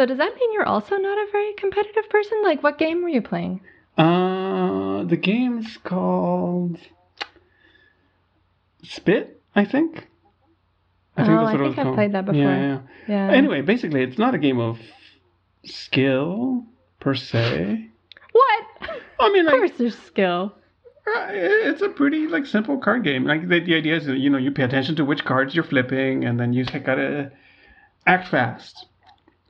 So does that mean you're also not a very competitive person? Like, what game were you playing? Uh, the game's called Spit, I think. I think oh, that's what I think I've played that before. Yeah, yeah. yeah. Anyway, basically, it's not a game of skill per se. What? I mean, of course, there's skill. Uh, it's a pretty like simple card game. Like the, the idea is, that, you know, you pay attention to which cards you're flipping, and then you gotta act fast.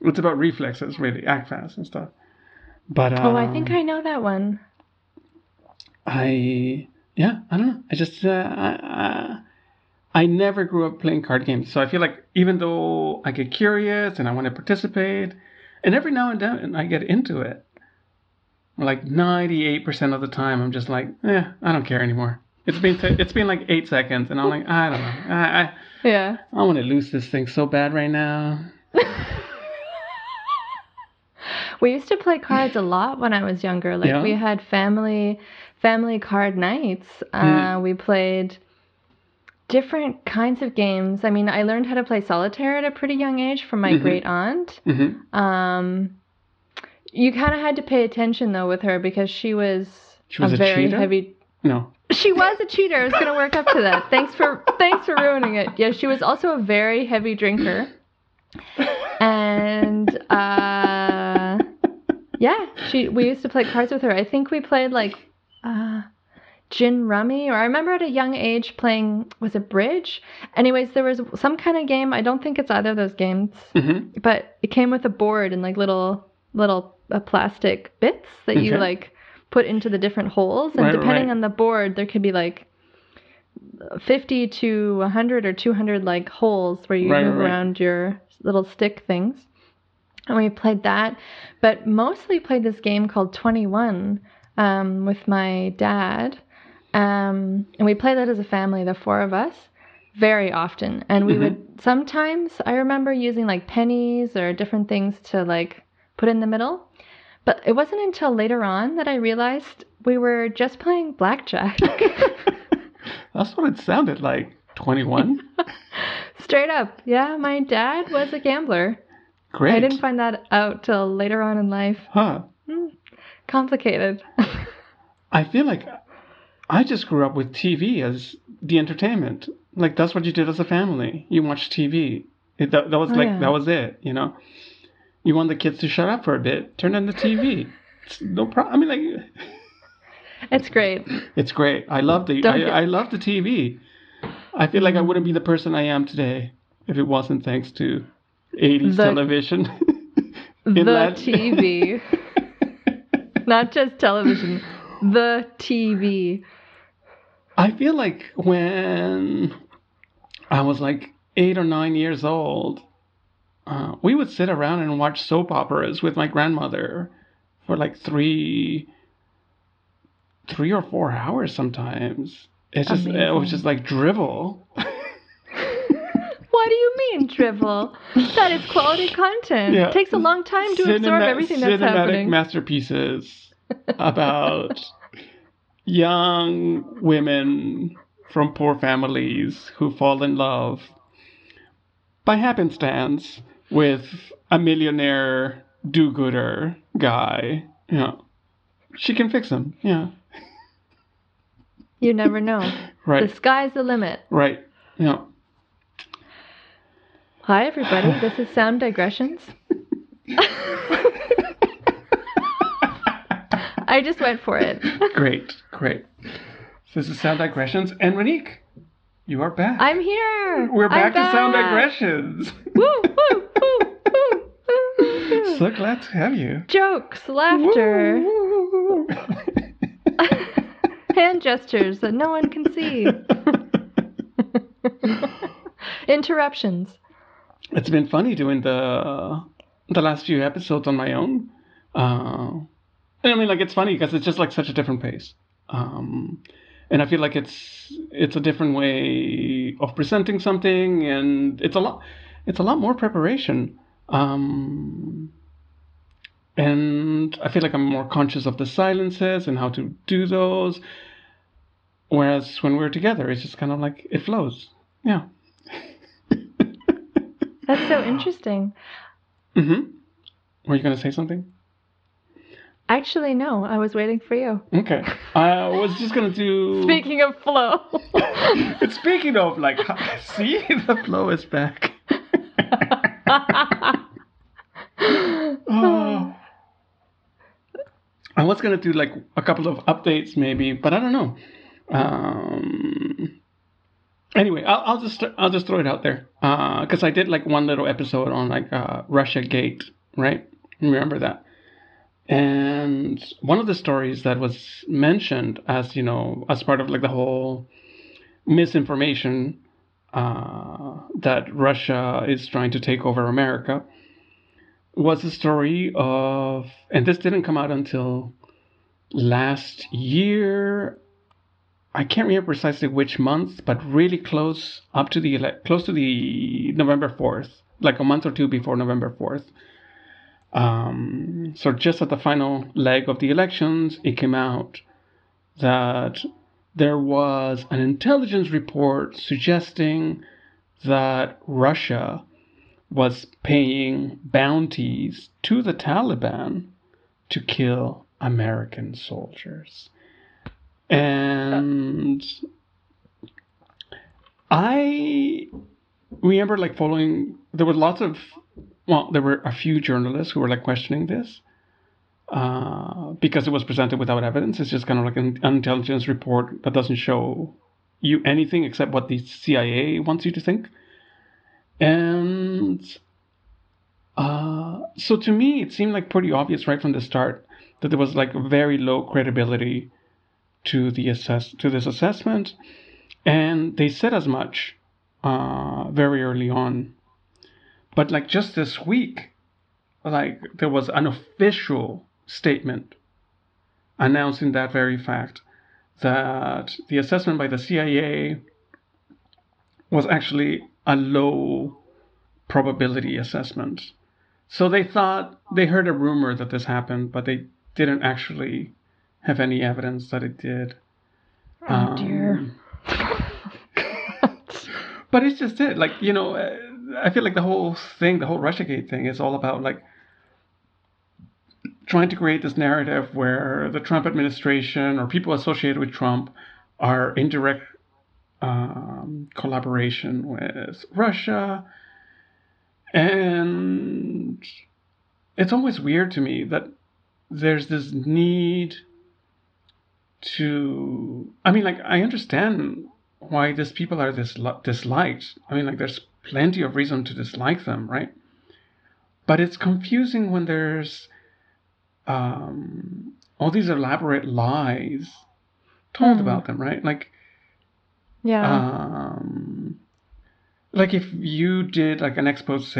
It's about reflexes, really, act fast and stuff. But um, oh, I think um, I know that one. I yeah, I don't know. I just uh, I, I never grew up playing card games, so I feel like even though I get curious and I want to participate, and every now and then I get into it, like ninety eight percent of the time I'm just like, eh, I don't care anymore. It's been t- it's been like eight seconds, and I'm like, I don't know, I, I yeah, I want to lose this thing so bad right now. we used to play cards a lot when I was younger. Like yeah. we had family family card nights. Uh, mm. We played different kinds of games. I mean, I learned how to play solitaire at a pretty young age from my mm-hmm. great aunt. Mm-hmm. Um, you kind of had to pay attention though with her because she was, she was a, a very cheater? heavy. No. She was a cheater. I was gonna work up to that. Thanks for thanks for ruining it. Yeah, she was also a very heavy drinker. And uh, yeah, she we used to play cards with her. I think we played like uh, gin rummy, or I remember at a young age playing was it bridge? Anyways, there was some kind of game. I don't think it's either of those games, mm-hmm. but it came with a board and like little little uh, plastic bits that okay. you like put into the different holes, and right, depending right. on the board, there could be like 50 to 100 or 200 like holes where you right, move around your little stick things. And we played that, but mostly played this game called 21 um, with my dad. Um, and we played that as a family, the four of us, very often. And we mm-hmm. would sometimes, I remember using like pennies or different things to like put in the middle. But it wasn't until later on that I realized we were just playing blackjack. That's what it sounded like. 21? Straight up. Yeah, my dad was a gambler. Great. I didn't find that out till later on in life. Huh. Mm, complicated. I feel like I just grew up with TV as the entertainment. Like that's what you did as a family. You watched TV. It, that, that was oh, like yeah. that was it. You know, you want the kids to shut up for a bit. Turn on the TV. It's no problem. I mean, like. It's great. It's great. I love the I, get... I love the TV. I feel like I wouldn't be the person I am today if it wasn't thanks to 80s the, television. the that... TV. Not just television. The TV. I feel like when I was like eight or nine years old, uh, we would sit around and watch soap operas with my grandmother for like three, three or four hours sometimes. It's just Amazing. it was just like drivel. What do you mean drivel? That is quality content. Yeah. It takes a long time to Cinema- absorb everything that's happening. cinematic masterpieces about young women from poor families who fall in love by happenstance with a millionaire do-gooder guy. Yeah. She can fix him. Yeah. You never know. right. The sky's the limit. Right. Yeah. Hi, everybody. This is Sound Digressions. I just went for it. great, great. This is Sound Digressions, and Monique, you are back. I'm here. We're back, I'm to. Sound Digressions. woo, woo, woo, woo, woo. So glad to have you. Jokes, laughter, hand gestures that no one can see, interruptions it's been funny doing the the last few episodes on my own. Uh, I mean, like it's funny because it's just like such a different pace, um, and I feel like it's it's a different way of presenting something, and it's a lot it's a lot more preparation. Um, and I feel like I'm more conscious of the silences and how to do those. Whereas when we're together, it's just kind of like it flows. Yeah. That's so interesting. Mm-hmm. Were you going to say something? Actually, no. I was waiting for you. Okay. I was just going to do. Speaking of flow. Speaking of, like, see, the flow is back. oh. I was going to do, like, a couple of updates, maybe, but I don't know. Um, anyway, I'll, I'll just I'll just throw it out there because uh, I did like one little episode on like uh, Russia Gate, right? Remember that? And one of the stories that was mentioned as you know as part of like the whole misinformation uh, that Russia is trying to take over America was the story of, and this didn't come out until last year I can't remember precisely which month, but really close up to the ele- close to the November fourth, like a month or two before November fourth. Um, so just at the final leg of the elections, it came out that there was an intelligence report suggesting that Russia was paying bounties to the Taliban to kill American soldiers. I remember like following, there were lots of, well, there were a few journalists who were like questioning this uh, because it was presented without evidence. It's just kind of like an intelligence report that doesn't show you anything except what the CIA wants you to think. And uh, so to me, it seemed like pretty obvious right from the start that there was like very low credibility to the assess to this assessment, and they said as much uh, very early on. But like just this week, like there was an official statement announcing that very fact that the assessment by the CIA was actually a low probability assessment. So they thought they heard a rumor that this happened, but they didn't actually have any evidence that it did. Oh um, dear. but it's just it. Like you know, I feel like the whole thing, the whole RussiaGate thing, is all about like trying to create this narrative where the Trump administration or people associated with Trump are in direct um, collaboration with Russia. And it's always weird to me that there's this need to i mean like i understand why these people are this disliked. I mean like there's plenty of reason to dislike them right? But it's confusing when there's um, all these elaborate lies told mm. about them right? Like yeah. um, like if you did like an expose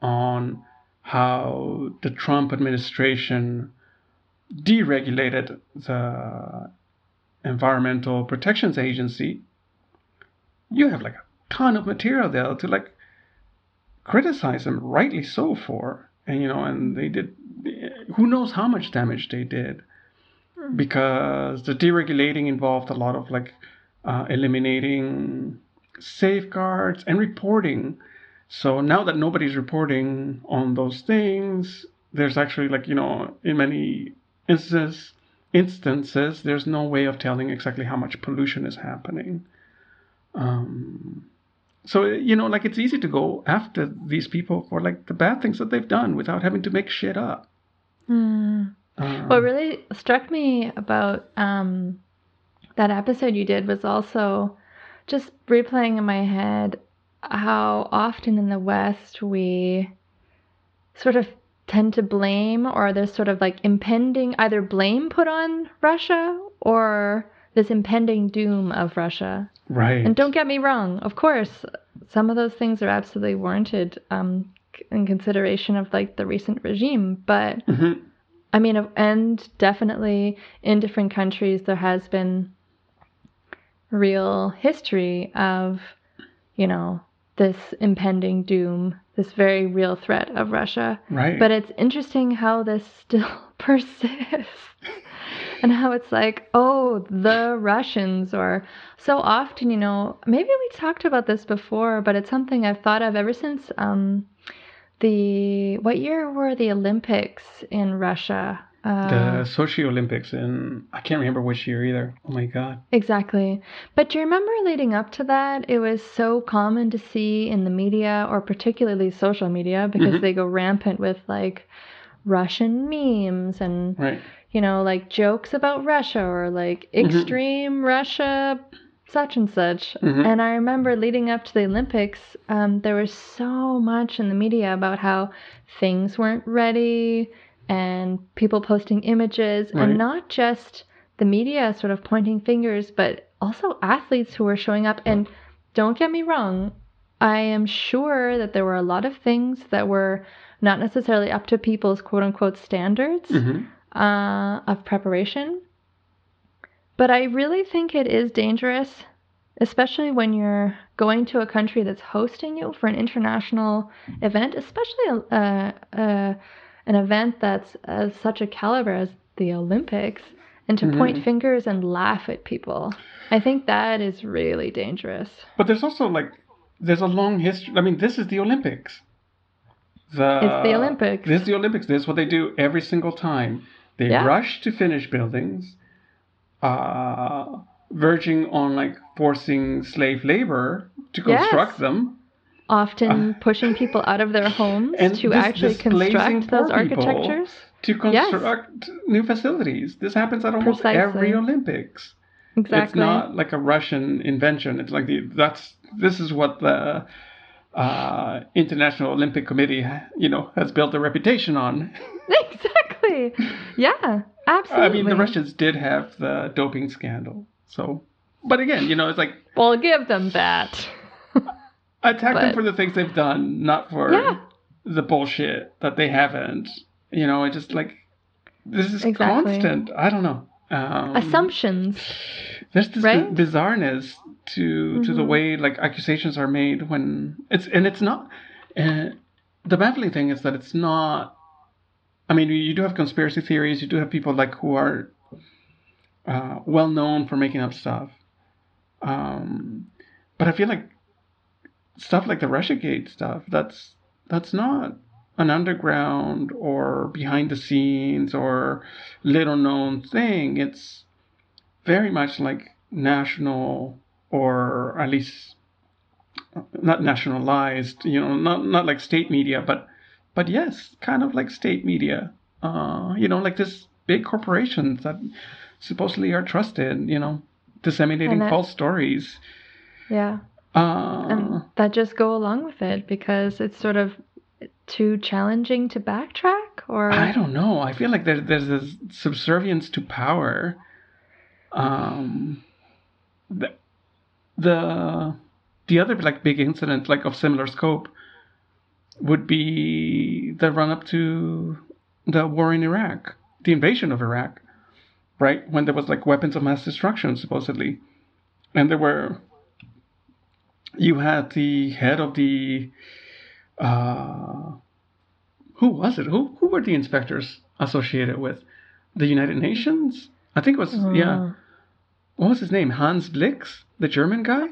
on how the trump administration deregulated the Environmental Protections Agency, you have like a ton of material there to like criticize them, rightly so, for. And you know, and they did who knows how much damage they did because the deregulating involved a lot of like uh, eliminating safeguards and reporting. So now that nobody's reporting on those things, there's actually like you know in many instances, instances, there's no way of telling exactly how much pollution is happening. Um, so you know, like it's easy to go after these people for like the bad things that they've done without having to make shit up. Mm. Um, what really struck me about um, that episode you did was also just replaying in my head how often in the West we sort of tend to blame or there's sort of like impending either blame put on Russia or this impending doom of Russia. Right. And don't get me wrong, of course, some of those things are absolutely warranted um, in consideration of like the recent regime, but mm-hmm. I mean, and definitely in different countries there has been real history of, you know, this impending doom, this very real threat of Russia. Right. But it's interesting how this still persists. and how it's like, oh, the Russians, or so often, you know, maybe we talked about this before, but it's something I've thought of ever since um, the what year were the Olympics in Russia? Uh, the Sochi Olympics in I can't remember which year either. Oh my god. Exactly. But do you remember leading up to that? It was so common to see in the media or particularly social media because mm-hmm. they go rampant with like Russian memes and right. you know like jokes about Russia or like mm-hmm. extreme mm-hmm. Russia such and such. Mm-hmm. And I remember leading up to the Olympics, um, there was so much in the media about how things weren't ready and people posting images right. and not just the media sort of pointing fingers, but also athletes who were showing up. And don't get me wrong, I am sure that there were a lot of things that were not necessarily up to people's quote unquote standards mm-hmm. uh, of preparation. But I really think it is dangerous, especially when you're going to a country that's hosting you for an international event, especially a, a, a an event that's as such a caliber as the Olympics and to mm-hmm. point fingers and laugh at people. I think that is really dangerous. But there's also like there's a long history. I mean, this is the Olympics. The, it's the Olympics. This is the Olympics. This is what they do every single time. They yeah. rush to finish buildings, uh, verging on like forcing slave labor to construct yes. them often uh, pushing people out of their homes to actually construct those architectures. To construct yes. new facilities. This happens at almost Precisely. every Olympics. Exactly. It's not like a Russian invention. It's like the that's this is what the uh, International Olympic Committee, you know, has built a reputation on. exactly. Yeah, absolutely. I mean, the Russians did have the doping scandal. So, but again, you know, it's like. Well, give them that. Attack but, them for the things they've done, not for yeah. the bullshit that they haven't. You know, it just like this is exactly. constant. I don't know. Um, Assumptions. There's this right? bizarreness to mm-hmm. to the mm-hmm. way like accusations are made when it's and it's not. Uh, the baffling thing is that it's not. I mean, you do have conspiracy theories. You do have people like who are uh, well known for making up stuff. Um, but I feel like stuff like the Russiagate stuff, that's that's not an underground or behind the scenes or little known thing. It's very much like national or at least not nationalized, you know, not not like state media, but but yes, kind of like state media. Uh, you know, like this big corporations that supposedly are trusted, you know, disseminating that, false stories. Yeah. Uh, and that just go along with it because it's sort of too challenging to backtrack or I don't know. I feel like there's there's this subservience to power. Um the the the other like big incident like of similar scope would be the run up to the war in Iraq, the invasion of Iraq, right? When there was like weapons of mass destruction supposedly. And there were you had the head of the uh, who was it? Who who were the inspectors associated with the United Nations? I think it was uh, yeah. What was his name? Hans Blix, the German guy.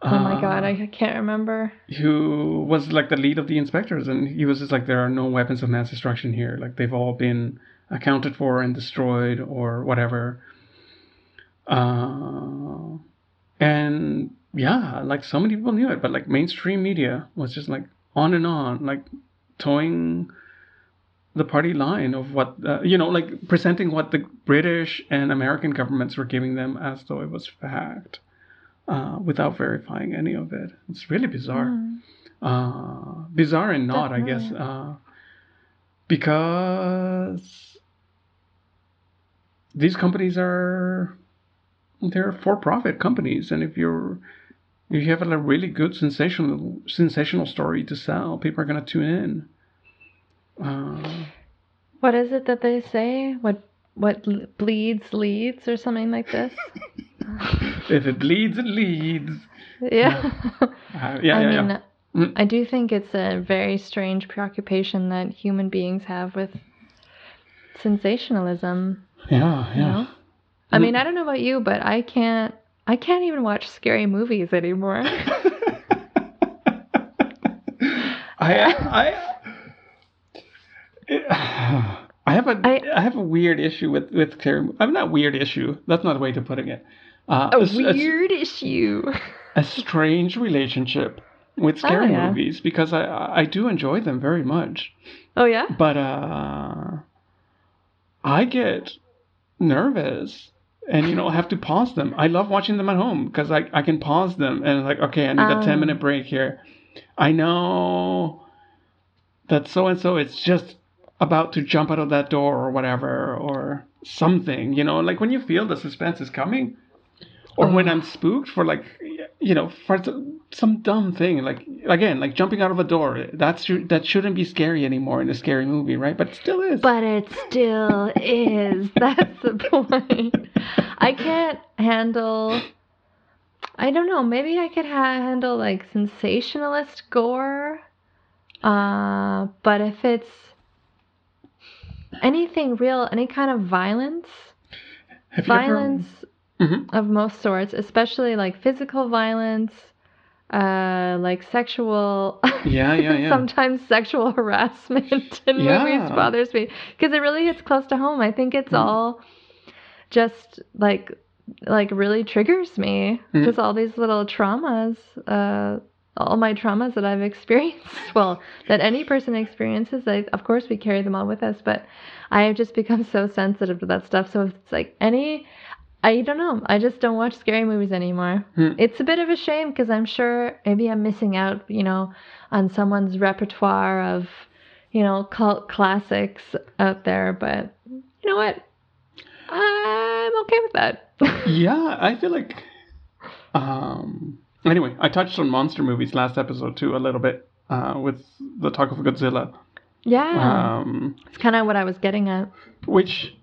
Oh uh, my god, I can't remember. Who was like the lead of the inspectors, and he was just like, there are no weapons of mass destruction here. Like they've all been accounted for and destroyed or whatever. Uh, and yeah, like so many people knew it, but like mainstream media was just like on and on, like toeing the party line of what uh, you know, like presenting what the British and American governments were giving them as though it was fact, uh, without verifying any of it. It's really bizarre, mm. uh, bizarre and not, Definitely. I guess, uh, because these companies are they're for-profit companies, and if you're if you have a really good sensational sensational story to sell, people are gonna tune in. Uh, what is it that they say? What what bleeds leads or something like this? if it bleeds, it leads. Yeah. Uh, yeah, yeah, I mean, yeah. Mm. I do think it's a very strange preoccupation that human beings have with sensationalism. Yeah, yeah. You know? I mean, I don't know about you, but I can't I can't even watch scary movies anymore. I I I have a I, I have a weird issue with with scary. I'm not weird issue. That's not the way to putting it. Uh, a, a weird a, issue. a strange relationship with oh, scary oh, yeah. movies because I I do enjoy them very much. Oh yeah. But uh, I get nervous and you know have to pause them. I love watching them at home because I I can pause them and like okay I need um, a ten minute break here. I know that so and so is just about to jump out of that door or whatever or something. You know, like when you feel the suspense is coming or oh. when I'm spooked for like you know for some dumb thing like again like jumping out of a door that's that shouldn't be scary anymore in a scary movie right? But it still is. But it still is. That's the point. I can't handle I don't know maybe I could ha- handle like sensationalist gore uh but if it's anything real any kind of violence violence ever mm-hmm. of most sorts, especially like physical violence, uh, like sexual. Yeah, yeah, yeah. sometimes sexual harassment in yeah. movies bothers me because it really hits close to home. I think it's mm. all just like like really triggers me. Mm. Just all these little traumas. Uh, all my traumas that I've experienced, well, that any person experiences, I, of course we carry them all with us, but I have just become so sensitive to that stuff. So it's like any I don't know. I just don't watch scary movies anymore. Hmm. It's a bit of a shame because I'm sure maybe I'm missing out, you know, on someone's repertoire of, you know, cult classics out there. But you know what? I'm okay with that. yeah, I feel like. Um. Anyway, I touched on monster movies last episode too a little bit uh, with the talk of Godzilla. Yeah. Um, it's kind of what I was getting at. Which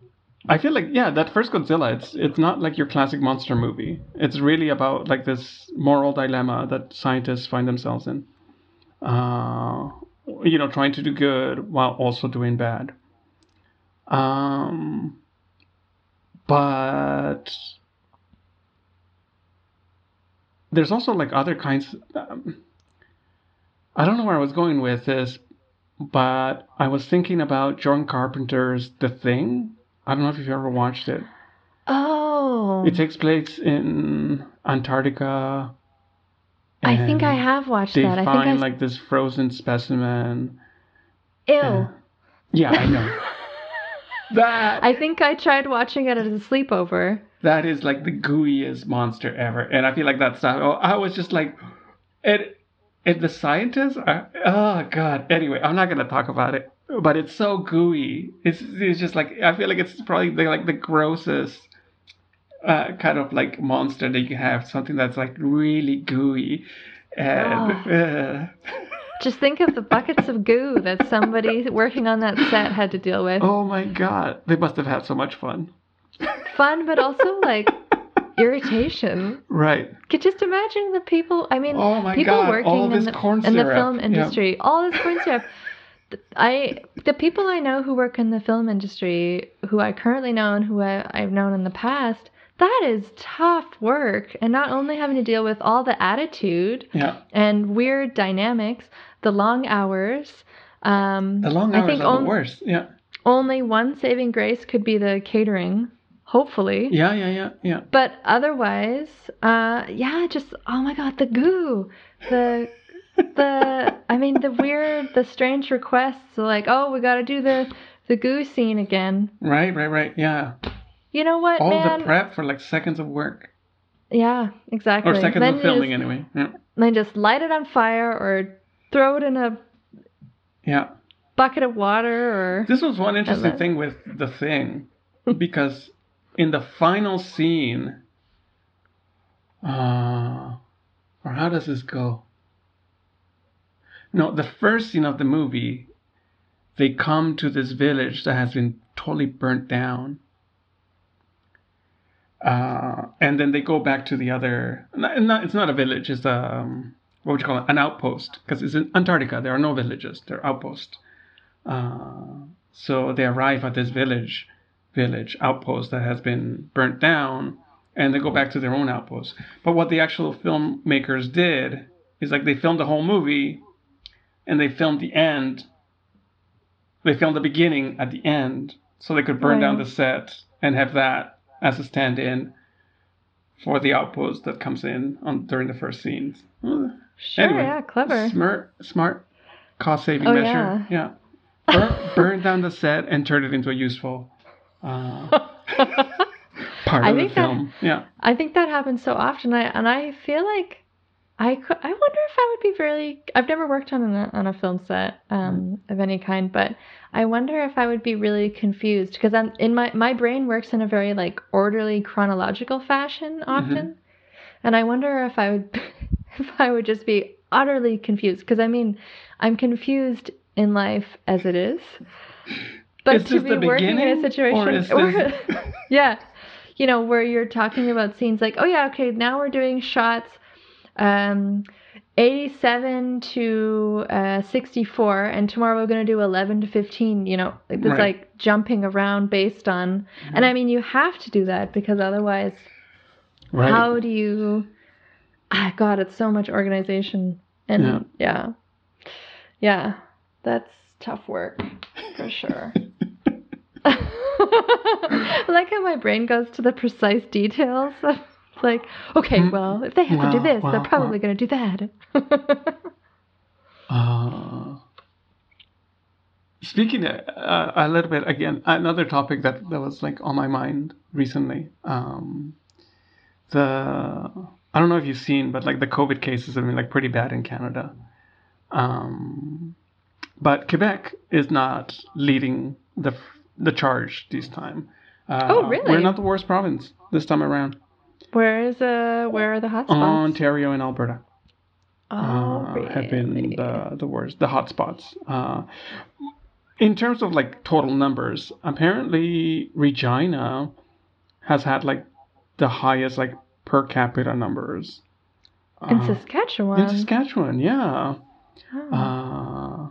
I feel like yeah, that first Godzilla, it's it's not like your classic monster movie. It's really about like this moral dilemma that scientists find themselves in. Uh, you know, trying to do good while also doing bad. Um, but there's also like other kinds. Um, I don't know where I was going with this, but I was thinking about John Carpenter's The Thing I don't know if you've ever watched it. Oh. It takes place in Antarctica. I think I have watched they that. They find like this frozen specimen. Ew. yeah, I know. that. I think I tried watching it at a sleepover. That is like the gooeyest monster ever, and I feel like that's not. Oh, I was just like, it. And the scientists are. Oh god. Anyway, I'm not gonna talk about it but it's so gooey. It's it's just like I feel like it's probably the, like the grossest uh, kind of like monster that you have. Something that's like really gooey. And, oh. uh, just think of the buckets of goo that somebody working on that set had to deal with. Oh my god, they must have had so much fun. Fun, but also like irritation. Right. Could just imagine the people. I mean, oh people god, working in the, in the film industry, yeah. all this corn syrup. I the people I know who work in the film industry, who I currently know and who I, I've known in the past, that is tough work, and not only having to deal with all the attitude yeah. and weird dynamics, the long hours. Um, the long hours I think are on, the worst. Yeah. Only one saving grace could be the catering. Hopefully. Yeah, yeah, yeah, yeah. But otherwise, uh, yeah, just oh my god, the goo, the the I mean the weird the strange requests like oh we got to do the the goo scene again. Right, right, right. Yeah. You know what, All man? the prep for like seconds of work. Yeah, exactly. Or seconds then of filming just, anyway. Yeah. Then just light it on fire or throw it in a yeah bucket of water or. This was one interesting thing with the thing because in the final scene, uh, or how does this go? No, the first scene of the movie, they come to this village that has been totally burnt down. Uh, and then they go back to the other. Not, not, it's not a village. It's a um, what would you call it? An outpost because it's in Antarctica. There are no villages. They're outposts. Uh, so they arrive at this village, village outpost that has been burnt down, and they go back to their own outpost. But what the actual filmmakers did is like they filmed the whole movie and they filmed the end they filmed the beginning at the end so they could burn down the set and have that as a stand-in for the outpost that comes in on during the first scenes. Sure, anyway, yeah, clever. Smart, smart cost-saving oh, measure. Yeah. yeah. Burn, burn down the set and turn it into a useful uh, part I of the film. That, yeah. I think that happens so often. I and I feel like I could. I wonder if I would be really. I've never worked on a on a film set um, of any kind, but I wonder if I would be really confused because I'm in my my brain works in a very like orderly chronological fashion mm-hmm. often, mm-hmm. and I wonder if I would if I would just be utterly confused because I mean I'm confused in life as it is, but is to be working in a situation, or yeah, you know where you're talking about scenes like oh yeah okay now we're doing shots um, 87 to uh, 64 and tomorrow we're going to do 11 to 15 you know like this right. like jumping around based on mm-hmm. and i mean you have to do that because otherwise right. how do you ah, god it's so much organization and yeah. yeah yeah that's tough work for sure I like how my brain goes to the precise details like, okay, mm. well, if they have to do this, they're probably going to do that. uh, speaking uh, a little bit again, another topic that, that was like on my mind recently. Um, the I don't know if you've seen, but like the COVID cases have been like pretty bad in Canada. Um, but Quebec is not leading the the charge this time. Uh, oh, really? We're not the worst province this time around. Where is uh where are the hotspots? Ontario and Alberta. Oh, uh, really? Have been the the worst, the hotspots. Uh, in terms of like total numbers, apparently Regina has had like the highest like per capita numbers. In uh, Saskatchewan. In Saskatchewan, yeah. Oh.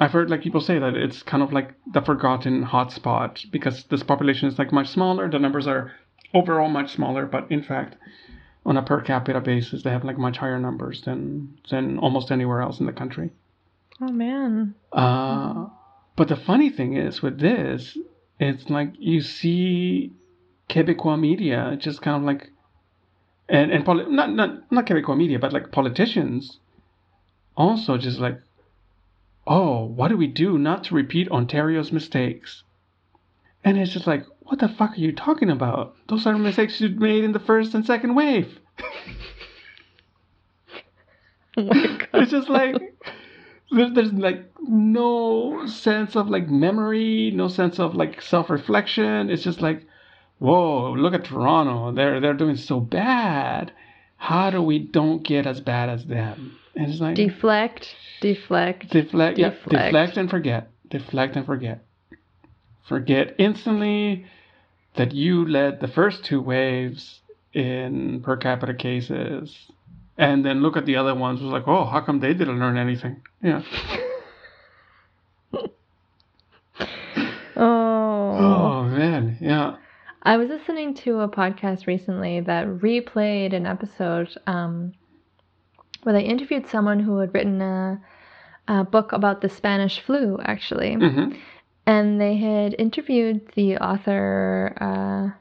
I've heard like people say that it's kind of like the forgotten hotspot because this population is like much smaller. The numbers are overall much smaller, but in fact, on a per capita basis, they have like much higher numbers than than almost anywhere else in the country. Oh man. Uh, but the funny thing is with this, it's like you see Quebecois media just kind of like, and and poli- not not not Quebecois media, but like politicians, also just like, oh, what do we do not to repeat Ontario's mistakes? And it's just like, what the fuck are you talking about? Those are mistakes you made in the first and second wave. oh it's just like there's, there's like no sense of like memory, no sense of like self-reflection. It's just like, whoa, look at Toronto. They're they're doing so bad. How do we don't get as bad as them? And it's like deflect, deflect, deflect, deflect. yeah, deflect and forget, deflect and forget. Forget instantly that you led the first two waves in per capita cases and then look at the other ones was like oh how come they didn't learn anything? Yeah. Oh oh. man yeah. I was listening to a podcast recently that replayed an episode um, where they interviewed someone who had written a, a book about the spanish flu actually mm-hmm and they had interviewed the author uh,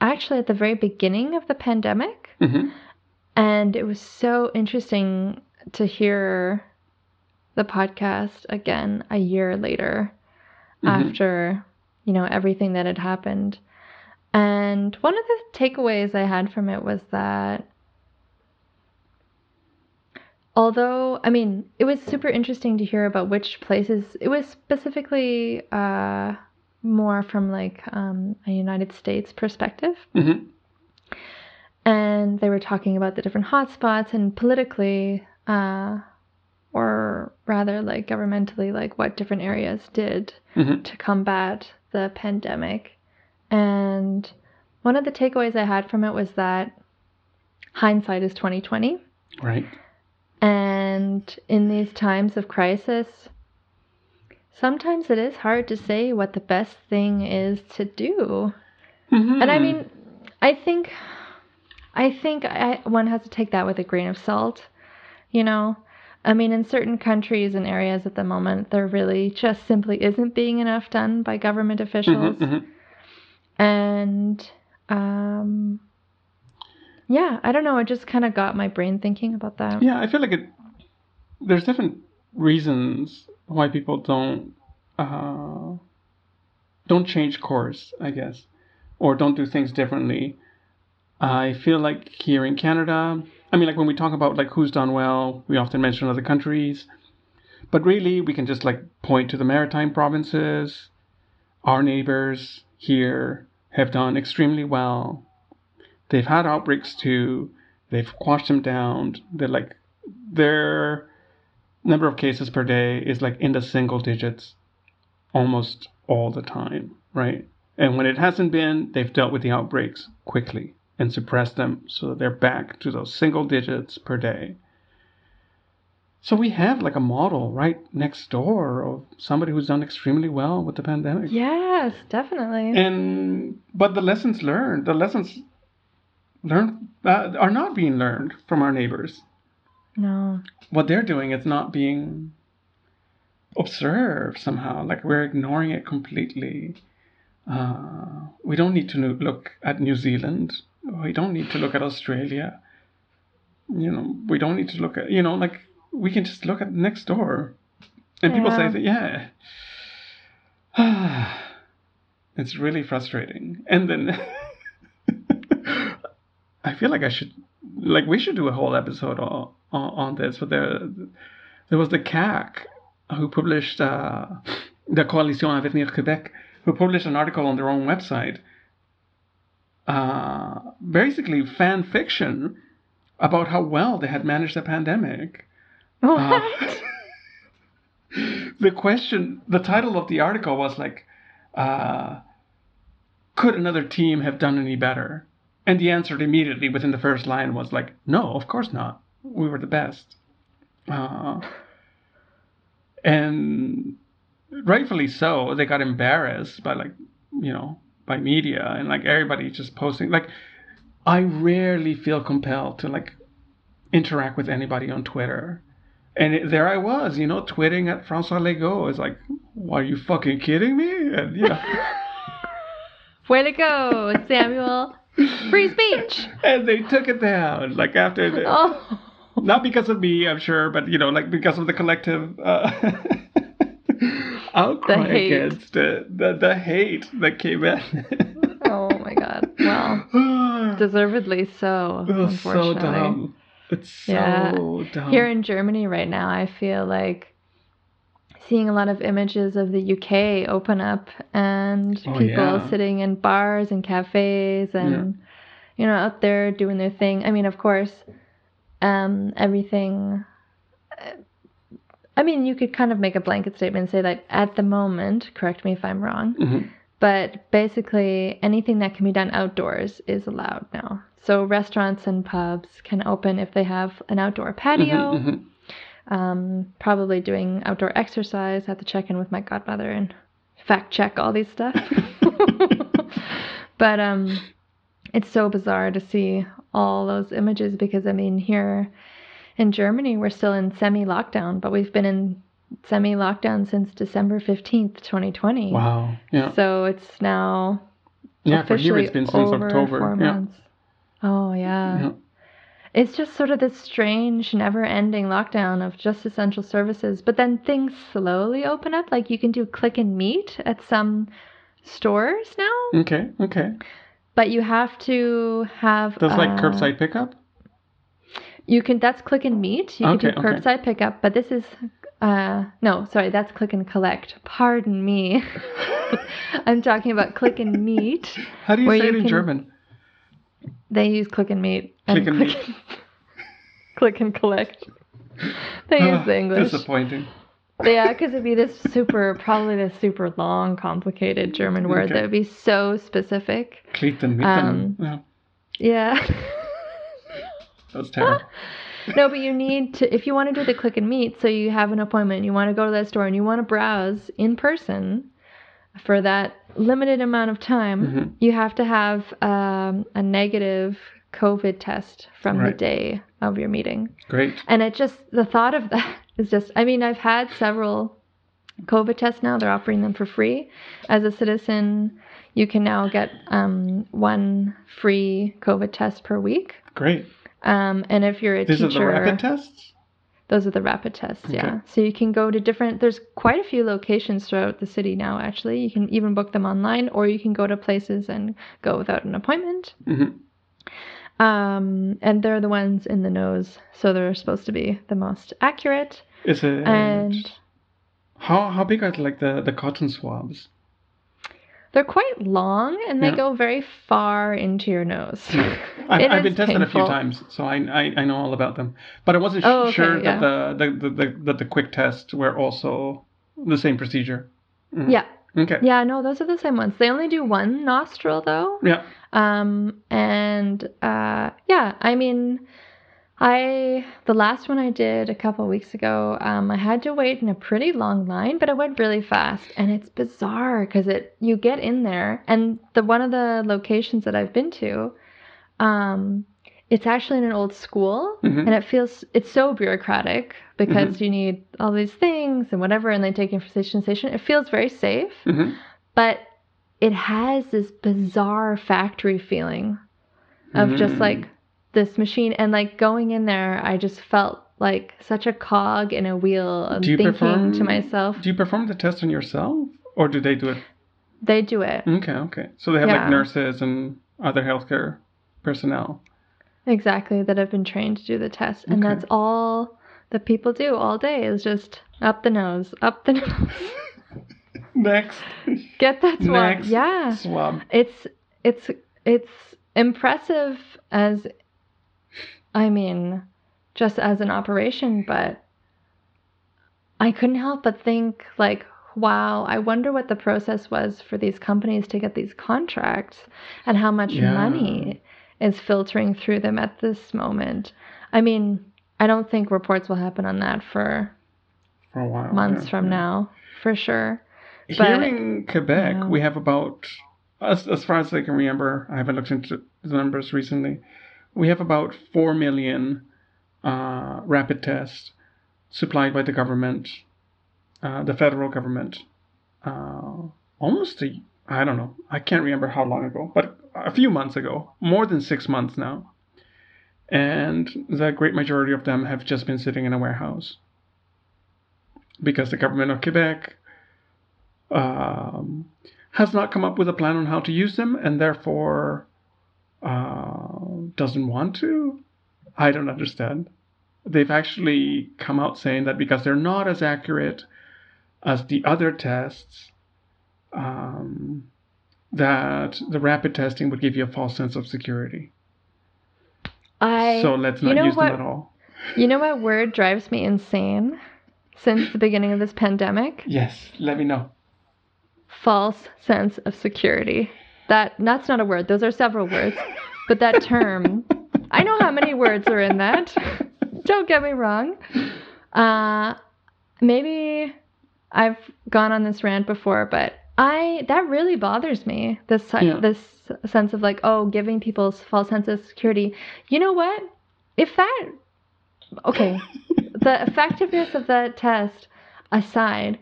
actually at the very beginning of the pandemic. Mm-hmm. And it was so interesting to hear the podcast again a year later mm-hmm. after, you know, everything that had happened. And one of the takeaways I had from it was that although i mean it was super interesting to hear about which places it was specifically uh, more from like um, a united states perspective mm-hmm. and they were talking about the different hotspots and politically uh, or rather like governmentally like what different areas did mm-hmm. to combat the pandemic and one of the takeaways i had from it was that hindsight is 2020 right and in these times of crisis, sometimes it is hard to say what the best thing is to do. Mm-hmm. And I mean, I think I think I, one has to take that with a grain of salt, you know. I mean, in certain countries and areas at the moment, there really just simply isn't being enough done by government officials. Mhm, mhm. And um, yeah, I don't know. It just kind of got my brain thinking about that. Yeah, I feel like it. There's different reasons why people don't uh, don't change course, I guess, or don't do things differently. I feel like here in Canada, I mean, like when we talk about like who's done well, we often mention other countries, but really we can just like point to the maritime provinces. Our neighbors here have done extremely well. They've had outbreaks too. They've quashed them down. They're like their number of cases per day is like in the single digits almost all the time, right? And when it hasn't been, they've dealt with the outbreaks quickly and suppressed them so that they're back to those single digits per day. So we have like a model right next door of somebody who's done extremely well with the pandemic. Yes, definitely. And but the lessons learned, the lessons learned uh, are not being learned from our neighbors. no. What they're doing is not being observed somehow. Like we're ignoring it completely. Uh, we don't need to look at New Zealand. We don't need to look at Australia. You know, we don't need to look at you know like we can just look at next door. And people say that yeah. it's really frustrating. And then I feel like I should like we should do a whole episode on on, on this. But there there was the CAQ who published uh, the Coalition Avenir Québec who published an article on their own website. Uh, basically fan fiction about how well they had managed the pandemic. What? Uh, the question, the title of the article was like, uh, could another team have done any better? And the answer immediately within the first line was like, no, of course not. We were the best. Uh, and rightfully so, they got embarrassed by like, you know, by media and like everybody just posting. Like, I rarely feel compelled to like interact with anybody on Twitter. And it, there I was, you know, twitting at Francois Legault. It's like, "Why are you fucking kidding me? And, know, Way to go, Samuel. Free speech. and they took it down. Like after, the, Oh. not because of me, I'm sure, but you know, like because of the collective uh, outcry The against it, the the hate that came in. Oh my god. Well, deservedly so. so dumb. It's so Yeah. dumb. Here in Germany right now, I feel like seeing a lot of images of the UK open up and Oh, people yeah. sitting in bars and cafes and you know out there doing their thing. I mean, of course, um, everything. uh, I mean, you could kind of make a blanket statement and say that at the moment, correct me if I'm wrong, Mhm. but basically anything that can be done outdoors is allowed now. So restaurants and pubs can open if they have an outdoor patio. Mhm, mhm. Um, probably doing outdoor exercise. I have to check in with my godmother and fact check all these stuff. but um, it's so bizarre to see all those images because I mean here in Germany we're still in semi lockdown, but we've been in semi lockdown since December fifteenth, twenty twenty. Wow. Yeah. So it's now Yeah. For here it's been since October. four Yeah. months. Oh yeah. Yeah. It's just sort of this strange, never-ending lockdown of just essential services. But then things slowly open up. Like you can do click and meet at some stores now, Okay. Okay. but you have to have. That's like uh, curbside pickup. You can. That's click and meet. You Okay, can do okay. curbside pickup, but this is. Uh, no, sorry, that's click and collect. Pardon me. I'm talking about click and meet. How do you say you it in can- German? They use click and meet. Click and click meet. click and collect. They use the English. Disappointing. Yeah, because it'd be this super, probably this super long, complicated German word Okay. that would be so specific. Klieten, mitten. Um, yeah, Yeah. that was terrible. no, but you need to, if you want to do the click and meet, so you have an appointment, you want to go to that store and you want to browse in person for that limited amount of time, Mhm. you have to have um, a negative COVID test from Right. the day of your meeting. Great. And it just, the thought of that is just, I mean, I've had several COVID tests now. They're offering them for free. As a citizen, you can now get um, one free COVID test per week. Great. Um, and if you're a These teacher, are the rapid tests? Those are the rapid tests, yeah. So you can go to different, there's quite a few locations throughout the city now, actually. You can even book them online, or you can go to places and go without an appointment. hmm Um, and they're the ones in the nose, so they're supposed to be the most accurate. Is it And how how big are like the the cotton swabs? They're quite long and they Yeah. go very far into your nose. I've, I've been tested a few times, so I, I I know all about them. But I wasn't Oh, okay, sure yeah. that the, the, the, the that the quick tests were also the same procedure. Yeah. Okay. Yeah, no, those are the same ones. They only do one nostril though. Yeah. Um, and uh, yeah, I mean, I the last one I did a couple weeks ago, um, I had to wait in a pretty long line, but it went really fast, and it's bizarre because it you get in there, and the one of the locations that I've been to, um, it's actually in an old school, Mhm. and it feels it's so bureaucratic because you need all these things and whatever, and they take you from station to station. It feels very safe hmm but it has this bizarre factory feeling of just Mm. like this machine and like going in there i just felt like such a cog in a wheel of Do you thinking perform to myself Do you perform the test on yourself, or do they do it? they do it Okay, okay. So they have Yeah. like nurses and other healthcare personnel. exactly that have been trained to do the test and Okay. that's all that people do all day is just up the nose up the nose Next get that swab Next. yeah swab. it's it's it's impressive as i mean just as an operation but i couldn't help but think like wow i wonder what the process was for these companies to get these contracts and how much Yeah. money is filtering through them at this moment i mean i don't think reports will happen on that for For a while. months yeah, from yeah. now for sure Here But- in Quebec, yeah. we have about, as, as far as I can remember, I haven't looked into the numbers recently, we have about 4 million uh, rapid tests supplied by the government, uh, the federal government. Uh, almost a, I don't know, I can't remember how long ago, but a few months ago, more than six months now. And the great majority of them have just been sitting in a warehouse because the government of Quebec um, has not come up with a plan on how to use them and therefore uh, doesn't want to. I don't understand. They've actually come out saying that because they're not as accurate as the other tests, um, that the rapid testing would give you a false sense of security. i so let's you not know use what- them at all. You know what word drives me insane since the beginning of this pandemic? Yes, let me know. False sense of security. That that's not a word. Those are several words. But that term, I know how many words are in that. Don't get me wrong. Uh maybe I've gone on this rant before, but I that really bothers me. This Yeah. this sense of like, oh, giving people false sense of security. You know what? If that okay, the effectiveness of that test aside,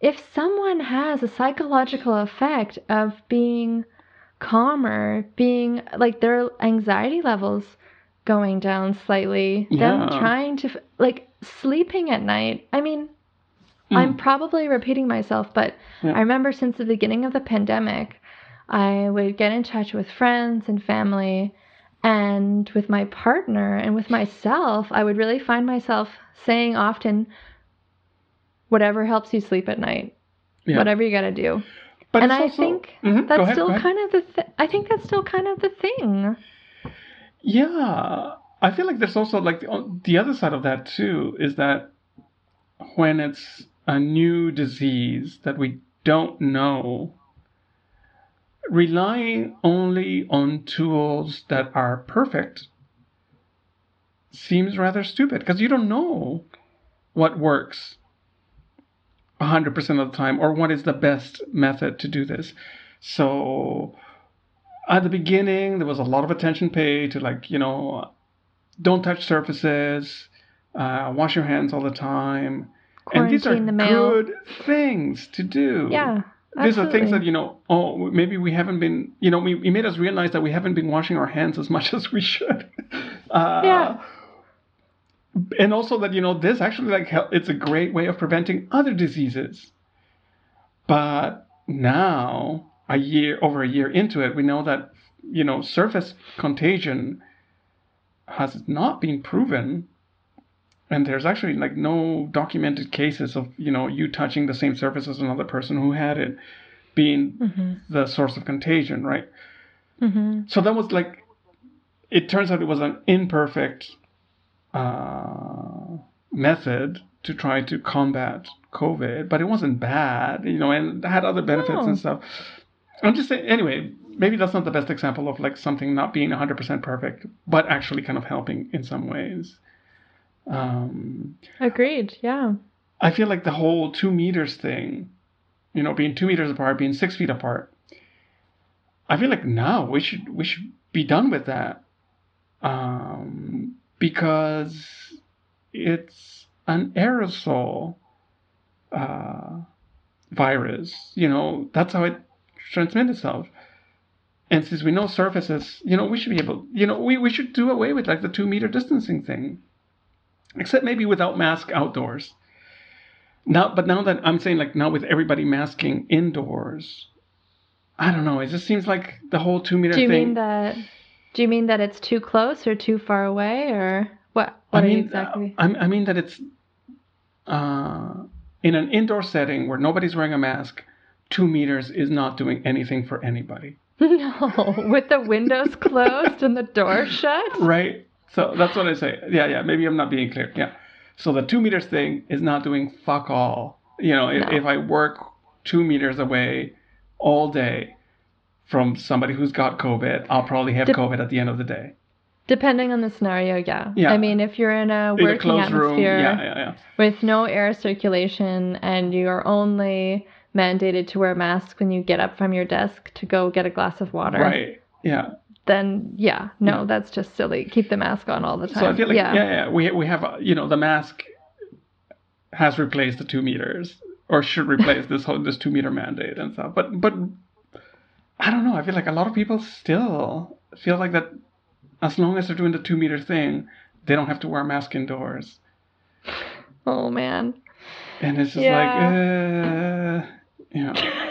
if someone has a psychological effect of being calmer, being like their anxiety levels going down slightly, them trying to like sleeping at night. I mean, Mm. I'm probably repeating myself, but Yeah. I remember since the beginning of the pandemic, I would get in touch with friends and family and with my partner and with myself. I would really find myself saying often, whatever helps you sleep at night, Yeah. whatever you got to do. But and I also- think Mhm, that's ahead, still kind of the th- I think that's still kind of the thing. Yeah, I feel like there's also like the, the other side of that too is that when it's a new disease that we don't know, relying only on tools that are perfect seems rather stupid because you don't know what works 100% of the time or what is the best method to do this. So at the beginning there was a lot of attention paid to like you know don't touch surfaces uh, wash your hands all the time and these are the mail. good things to do Yeah. Absolutely. these are things that you know oh maybe we haven't been you know we, it made us realize that we haven't been washing our hands as much as we should uh, Yeah. And also that you know this actually like it's a great way of preventing other diseases but now a year over a year into it we know that you know surface contagion has not been proven and there's actually like no documented cases of you know you touching the same surface as another person who had it being Mhm. the source of contagion right Mhm. so that was like it turns out it was an imperfect uh, method to try to combat covid but it wasn't bad you know and had other benefits No. and stuff i'm just saying anyway maybe that's not the best example of like something not being 100% perfect but actually kind of helping in some ways um, Agreed. Yeah. I feel like the whole two meters thing, you know, being two meters apart, being six feet apart. I feel like now we should we should be done with that, um, because it's an aerosol uh, virus. You know, that's how it transmits itself. And since we know surfaces, you know, we should be able, you know, we, we should do away with like the two meter distancing thing except maybe without mask outdoors. Now, but now that I'm saying like now with everybody masking indoors, I don't know. It just seems like the whole two meter thing. Do you thing. mean that? Do you mean that it's too close or too far away or what? What I mean, exactly? uh, I, I mean that it's uh, in an indoor setting where nobody's wearing a mask. Two meters is not doing anything for anybody, no, with the windows closed and the door shut. right? So that's what I say. Yeah, yeah. Maybe I'm not being clear. Yeah. So the two meters thing is not doing fuck all. You know, if, if I work two meters away all day from somebody who's got COVID, I'll probably have Dep- COVID at the end of the day. Depending on the scenario, yeah. Yeah. I mean, if you're in a In a working atmosphere room. Yeah, yeah, yeah. with no air circulation and you're only mandated to wear a mask when you get up from your desk to go get a glass of water, Right. Yeah. then yeah, no, Yeah. that's just silly. Keep the mask on all the time. So I feel like yeah. yeah, yeah, we we have you know the mask has replaced the two meters or should replace this whole this two meter mandate and stuff. But but I don't know. I feel like a lot of people still feel like that as long as they're doing the two meter thing, they don't have to wear a mask indoors. Oh man. And it's just Yeah. like uh yeah.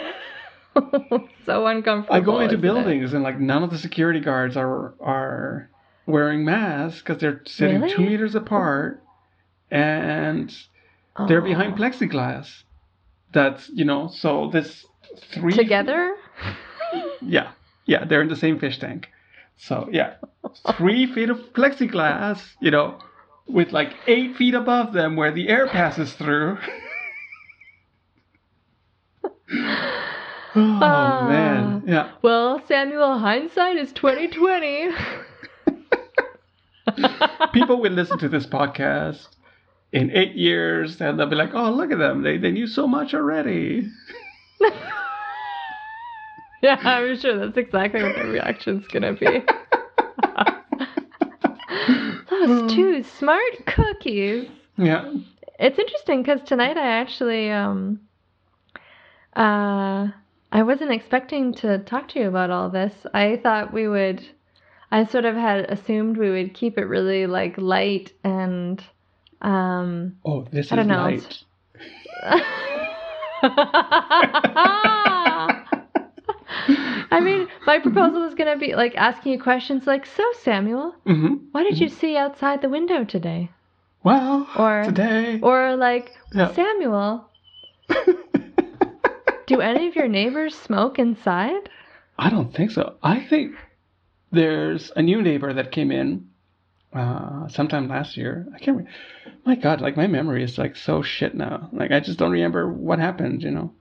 so uncomfortable. I go into isn't it? buildings and like none of the security guards are are wearing masks because they're sitting Really? two meters apart and they're Oh. behind plexiglass. That's you know so this three together. Yeah, yeah, they're in the same fish tank. So yeah, three feet of plexiglass. You know, with like eight feet above them where the air passes through. oh Ah. man, yeah. Well, Samuel, hindsight is twenty twenty. people will listen to this podcast in eight years and they'll be like, oh, look at them. They, they knew so much already. Yeah, I'm sure that's exactly what the reaction's gonna be. Those two smart cookies. Yeah. It's interesting because tonight I actually um uh I wasn't expecting to talk to you about all this. I thought we would I sort of had assumed we would keep it really like light and um Oh, this I is don't know, light. I mean, my proposal was gonna be like asking you questions like, "So, Samuel, hmm what did you see outside the window today?" Well, Or- today. Or like, Yeah. "Samuel, do any of your neighbors smoke inside?" I don't think so. I think there's a new neighbor that came in uh, sometime last year. I can't. Re- my God, like my memory is like so shit now. Like I just don't remember what happened. You know,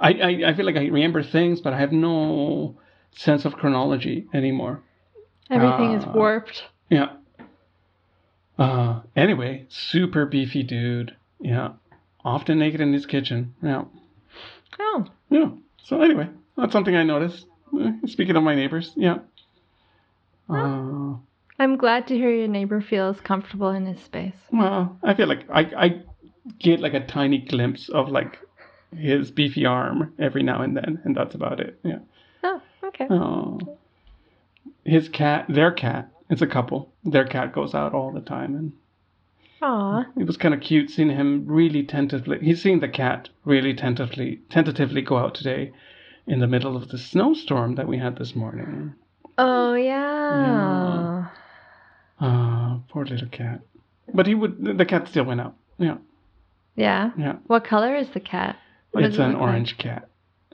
I I, I feel like I remember things, but I have no sense of chronology anymore. Everything is Ah. warped. Yeah. Uh, anyway, super beefy dude. Yeah. Often naked in his kitchen. Yeah. Oh, Yeah. So anyway, that's something I noticed. Speaking of my neighbors, yeah. Uh, I'm glad to hear your neighbor feels comfortable in his space. well, I feel like I I get like a tiny glimpse of like his beefy arm every now and then, and that's about it. Yeah. Oh, okay. Oh. His cat, their cat, it's a couple. Their cat goes out all the time, and Aw. it was kind of cute seeing him really tentatively. He's seeing the cat really tentatively, tentatively go out today, in the middle of the snowstorm that we had this morning. Oh yeah. Ah, poor little cat. But he would. The cat still went out. Yeah, Yeah. yeah. What color is the cat? It's it an like? orange cat.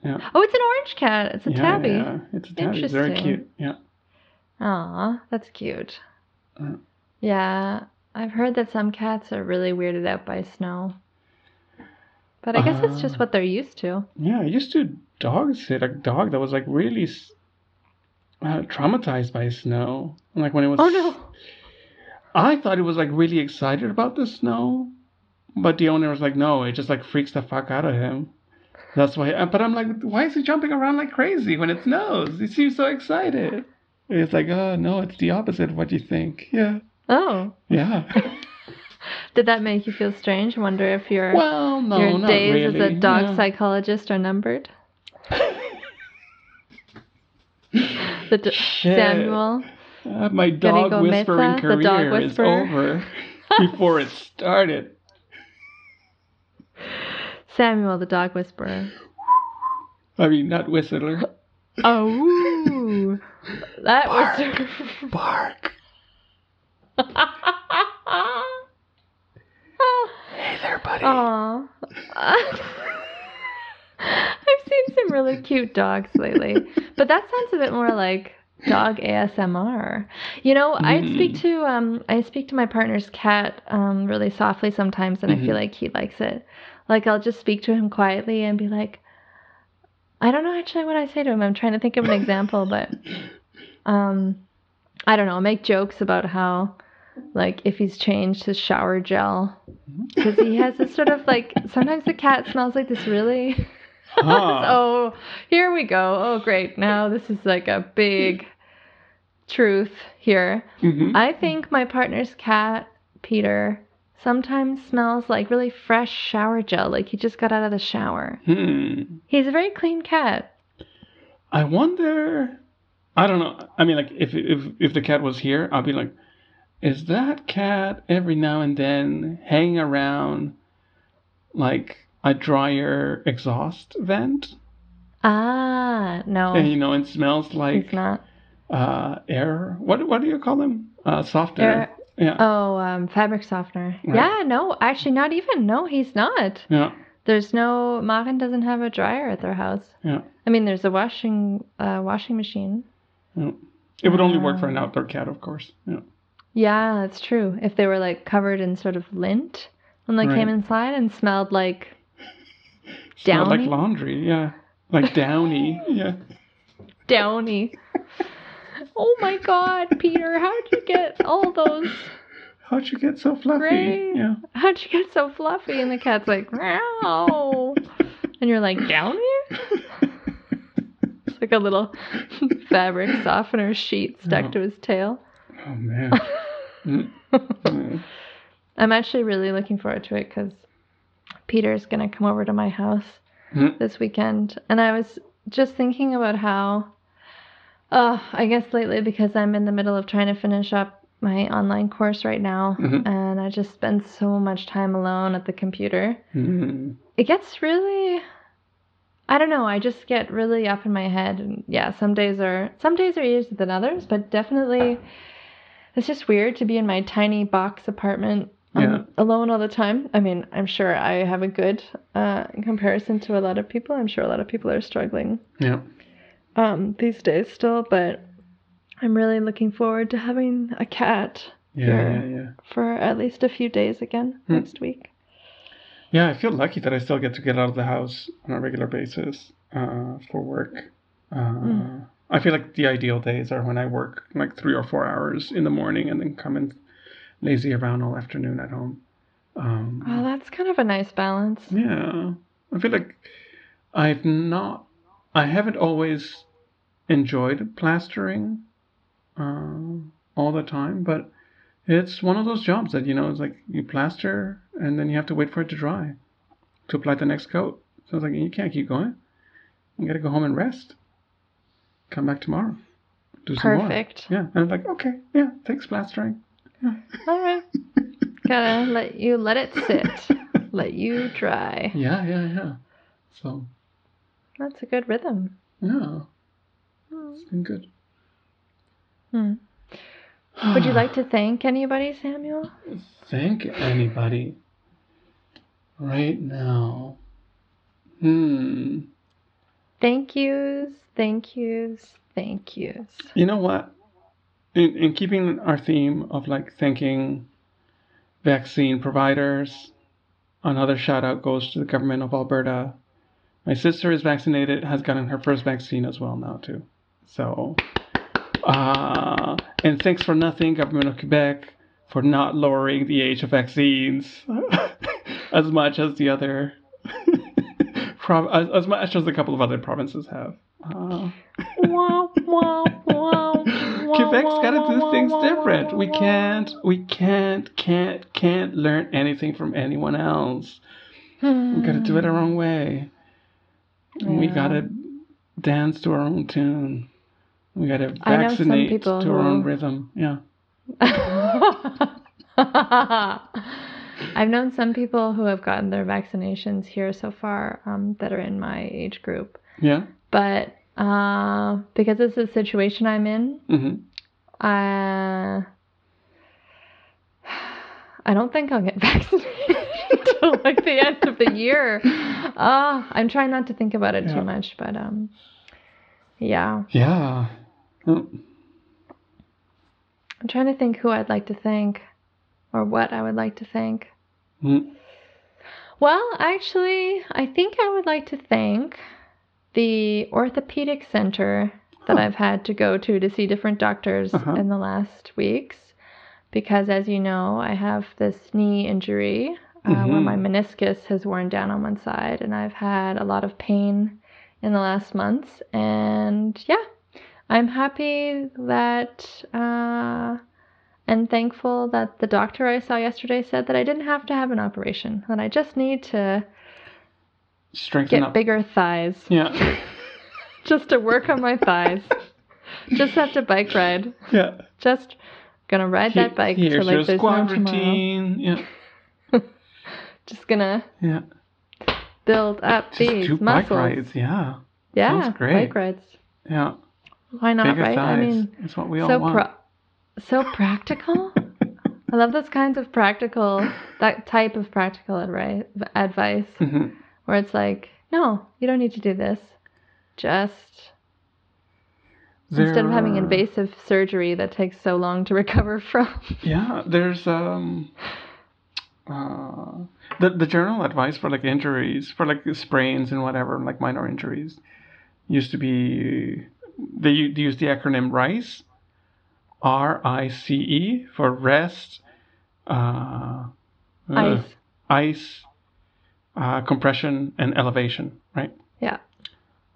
Yeah. Oh, it's an orange cat. It's a yeah, tabby. Yeah, it's a tabby. It's very cute. Yeah. Aw, that's cute. Uh. Yeah, I've heard that some cats are really weirded out by snow. But I guess it's just Ah. what they're used to. Yeah, I used to dog sit a dog that was like really uh, traumatized by snow. Like when it was. Oh no. I thought it was like really excited about the snow, but the owner was like, no, it just like freaks the fuck out of him. That's why. uh, But I'm like, why is he jumping around like crazy when it snows? He seems so excited. And It's like, oh no, it's the opposite of what you think. Yeah, Oh. yeah. Did that make you feel strange? I wonder if your well, no, your days really. as a dog yeah. psychologist are numbered? The d-. Samuel. Uh, my dog whispering Mesa, career dog is over before it started. Samuel the dog whisperer. I mean, not whistler. Oh, that was. Bark. Hey there, buddy. Aw. I've seen some really cute dogs lately, but that sounds a bit more like dog ASMR. You know, I Mm. speak to um, I speak to my partner's cat um, really softly sometimes, and I Mhm. feel like he likes it. Like I'll just speak to him quietly and be like, I don't know actually what I say to him. I'm trying to think of an example, but um, I don't know. I'll make jokes about how. Like if he's changed his shower gel, because he has this sort of like sometimes the cat smells like this really oh here we go oh great now this is like a big truth here Mhm. i think my partner's cat peter sometimes smells like really fresh shower gel like he just got out of the shower Hmm. he's a very clean cat I wonder. I don't know. I mean, like, if if if the cat was here, I'd be like, is that cat every now and then hanging around like a dryer exhaust vent? ah no And, you know, and smells like he's not uh, air. What what do you call them? Uh, soft air. Air- Yeah. oh um fabric softener Right. yeah no actually not even no he's not Yeah. there's no Marvin doesn't have a dryer at their house Yeah. I mean, there's a washing uh, washing machine. Yeah. It would only work for an Ah. outdoor cat, of course. Yeah. Yeah, that's true. If they were like covered in sort of lint when they came inside and smelled like Smelled like laundry. Yeah. Like downy. yeah. downy. oh my God, Peter, how'd you get all those? How'd you get so fluffy? Great. Yeah. How'd you get so fluffy? And the cat's like, meow. And you're like, down here? It's like a little fabric softener sheet stuck Oh. to his tail. Oh man. Mm. I'm actually really looking forward to it because Peter's gonna come over to my house Mm. this weekend, and I was just thinking about how, uh, I guess lately because I'm in the middle of trying to finish up my online course right now, Mhm. and I just spend so much time alone at the computer. Mm. It gets really. I don't know. I just get really up in my head, and yeah, some days are some days are easier than others, but definitely, it's just weird to be in my tiny box apartment um, Yeah. alone all the time. I mean, I'm sure I have a good uh, comparison to a lot of people. I'm sure a lot of people are struggling Yeah. Um, these days still, but I'm really looking forward to having a cat Yeah. Sure. Yeah. Yeah. for at least a few days again Hmm. next week. Yeah. I feel lucky that I still get to get out of the house on a regular basis uh, for work. Uh, Mm. I feel like the ideal days are when I work like three or four hours in the morning and then come and lazy around all afternoon at home. Um, Oh, that's kind of a nice balance. Yeah. I feel like I've not, I haven't always enjoyed plastering uh, all the time, but it's one of those jobs that you know it's like you plaster and then you have to wait for it to dry to apply the next coat. So it's like you can't keep going. You gotta go home and rest. Come back tomorrow. Do some Perfect. more. Yeah. And I'm like, okay, yeah, thanks plastering. Yeah. All right. Gotta let you let it sit. let you dry. Yeah, yeah, yeah. So that's a good rhythm. Yeah. It's been good. Hmm. Would you like to thank anybody, Samuel? Thank anybody. Right now. Hmm. Thank yous, thank yous, thank yous. You know what? In, in keeping our theme of like thanking vaccine providers, another shout out goes to the government of Alberta. My sister is vaccinated, has gotten her first vaccine as well now too. So uh, and thanks for nothing, government of Quebec, for not lowering the age of vaccines as much as the other, as, as, much as a couple of other provinces have. Uh, Quebec's got to do things different. We can't, we can't, can't, can't learn anything from anyone else. We got to do it our own way. Yeah. We got to dance to our own tune. We got to vaccinate to our own rhythm. Yeah. I've known some people who have gotten their vaccinations here so far um, that are in my age group. Yeah. But uh, because it's the situation I'm in, mm-hmm. uh, I don't think I'll get vaccinated until like the end of the year. Uh, I'm trying not to think about it yeah. too much, but um, yeah. Yeah. I'm trying to think who I'd like to thank or what I would like to thank. Mm. Well, actually, I think I would like to thank the orthopedic center that I've had to go to to see different doctors uh-huh. in the last weeks because, as you know, I have this knee injury uh, mm-hmm. where my meniscus has worn down on one side, and I've had a lot of pain in the last months. And yeah, I'm happy that uh, and thankful that the doctor I saw yesterday said that I didn't have to have an operation, that I just need to strengthen get up. bigger thighs. Yeah. just to work on my thighs. just have to bike ride. Yeah. Just gonna ride that bike till like there's no routine. Yeah. just gonna yeah build up just these muscles. Bike rides, yeah. Yeah. Sounds great. Bike rides. Yeah. Why not, Bigger right? Thighs. I mean, it's what we all so want. Pro- so practical. I love those kinds of practical, that type of practical advice, advice mm-hmm. where it's like, no, you don't need to do this. Just there instead of having invasive surgery that takes so long to recover from. Yeah, there's um, uh, the the general advice for like injuries, for like sprains and whatever, like minor injuries, used to be they use the acronym RICE, R I C E for rest, uh, uh ice, ice, uh, compression, and elevation, right? Yeah.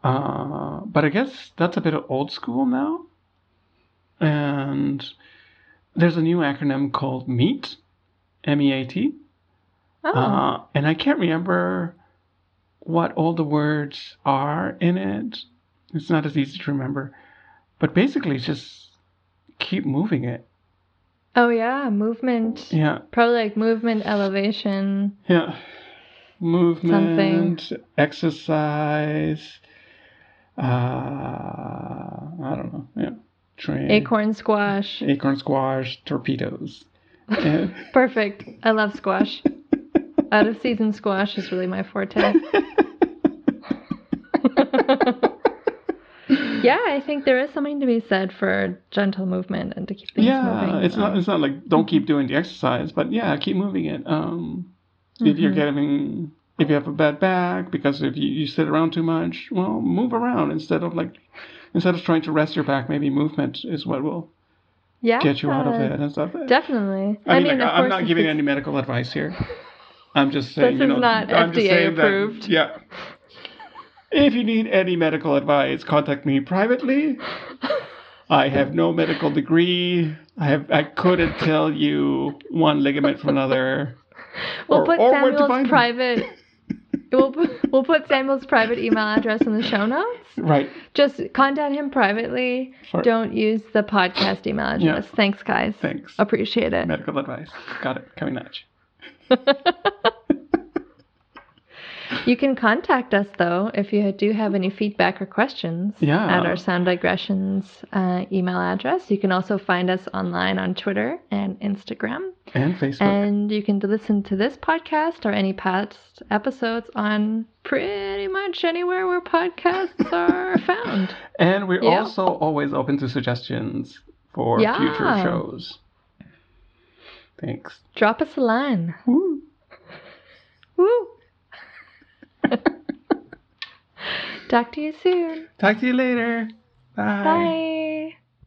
Uh, but I guess that's a bit of old school now. And there's a new acronym called MEAT, M E A T. Oh. Uh, and I can't remember what all the words are in it. It's not as easy to remember. But basically, just keep moving it. Oh, yeah. Movement. Yeah. Probably like movement, elevation. Yeah. Movement, something. exercise. Uh, I don't know. Yeah. Train. Acorn squash. Acorn squash, torpedoes. Perfect. I love squash. Out of season squash is really my forte. yeah, I think there is something to be said for gentle movement and to keep things yeah, moving. Yeah, it's um, not it's not like don't keep doing the exercise, but yeah, keep moving it. Um, mm-hmm. if you're mm-hmm. getting if you have a bad back because if you, you sit around too much, well, move around instead of like instead of trying to rest your back. Maybe movement is what will yeah, get you out of it and stuff. Definitely. I, I mean, like, I'm not giving any medical advice here. I'm just saying, this you know, is not I'm FDA approved. That, yeah. If you need any medical advice, contact me privately. I have no medical degree. I have I couldn't tell you one ligament from another. We'll or, put or Samuel's private we'll, we'll put Samuel's private email address in the show notes. Right. Just contact him privately. For, Don't use the podcast email address. Yeah. Thanks, guys. Thanks. Appreciate it. Medical advice. Got it. Coming nudge. You can contact us though if you do have any feedback or questions. Yeah. At our Sound Digressions uh, email address. You can also find us online on Twitter and Instagram and Facebook. And you can listen to this podcast or any past episodes on pretty much anywhere where podcasts are found. And we're also always open to suggestions for yeah. future shows. Thanks. Drop us a line. Woo. Woo. Talk to you soon. Talk to you later. Bye. Bye.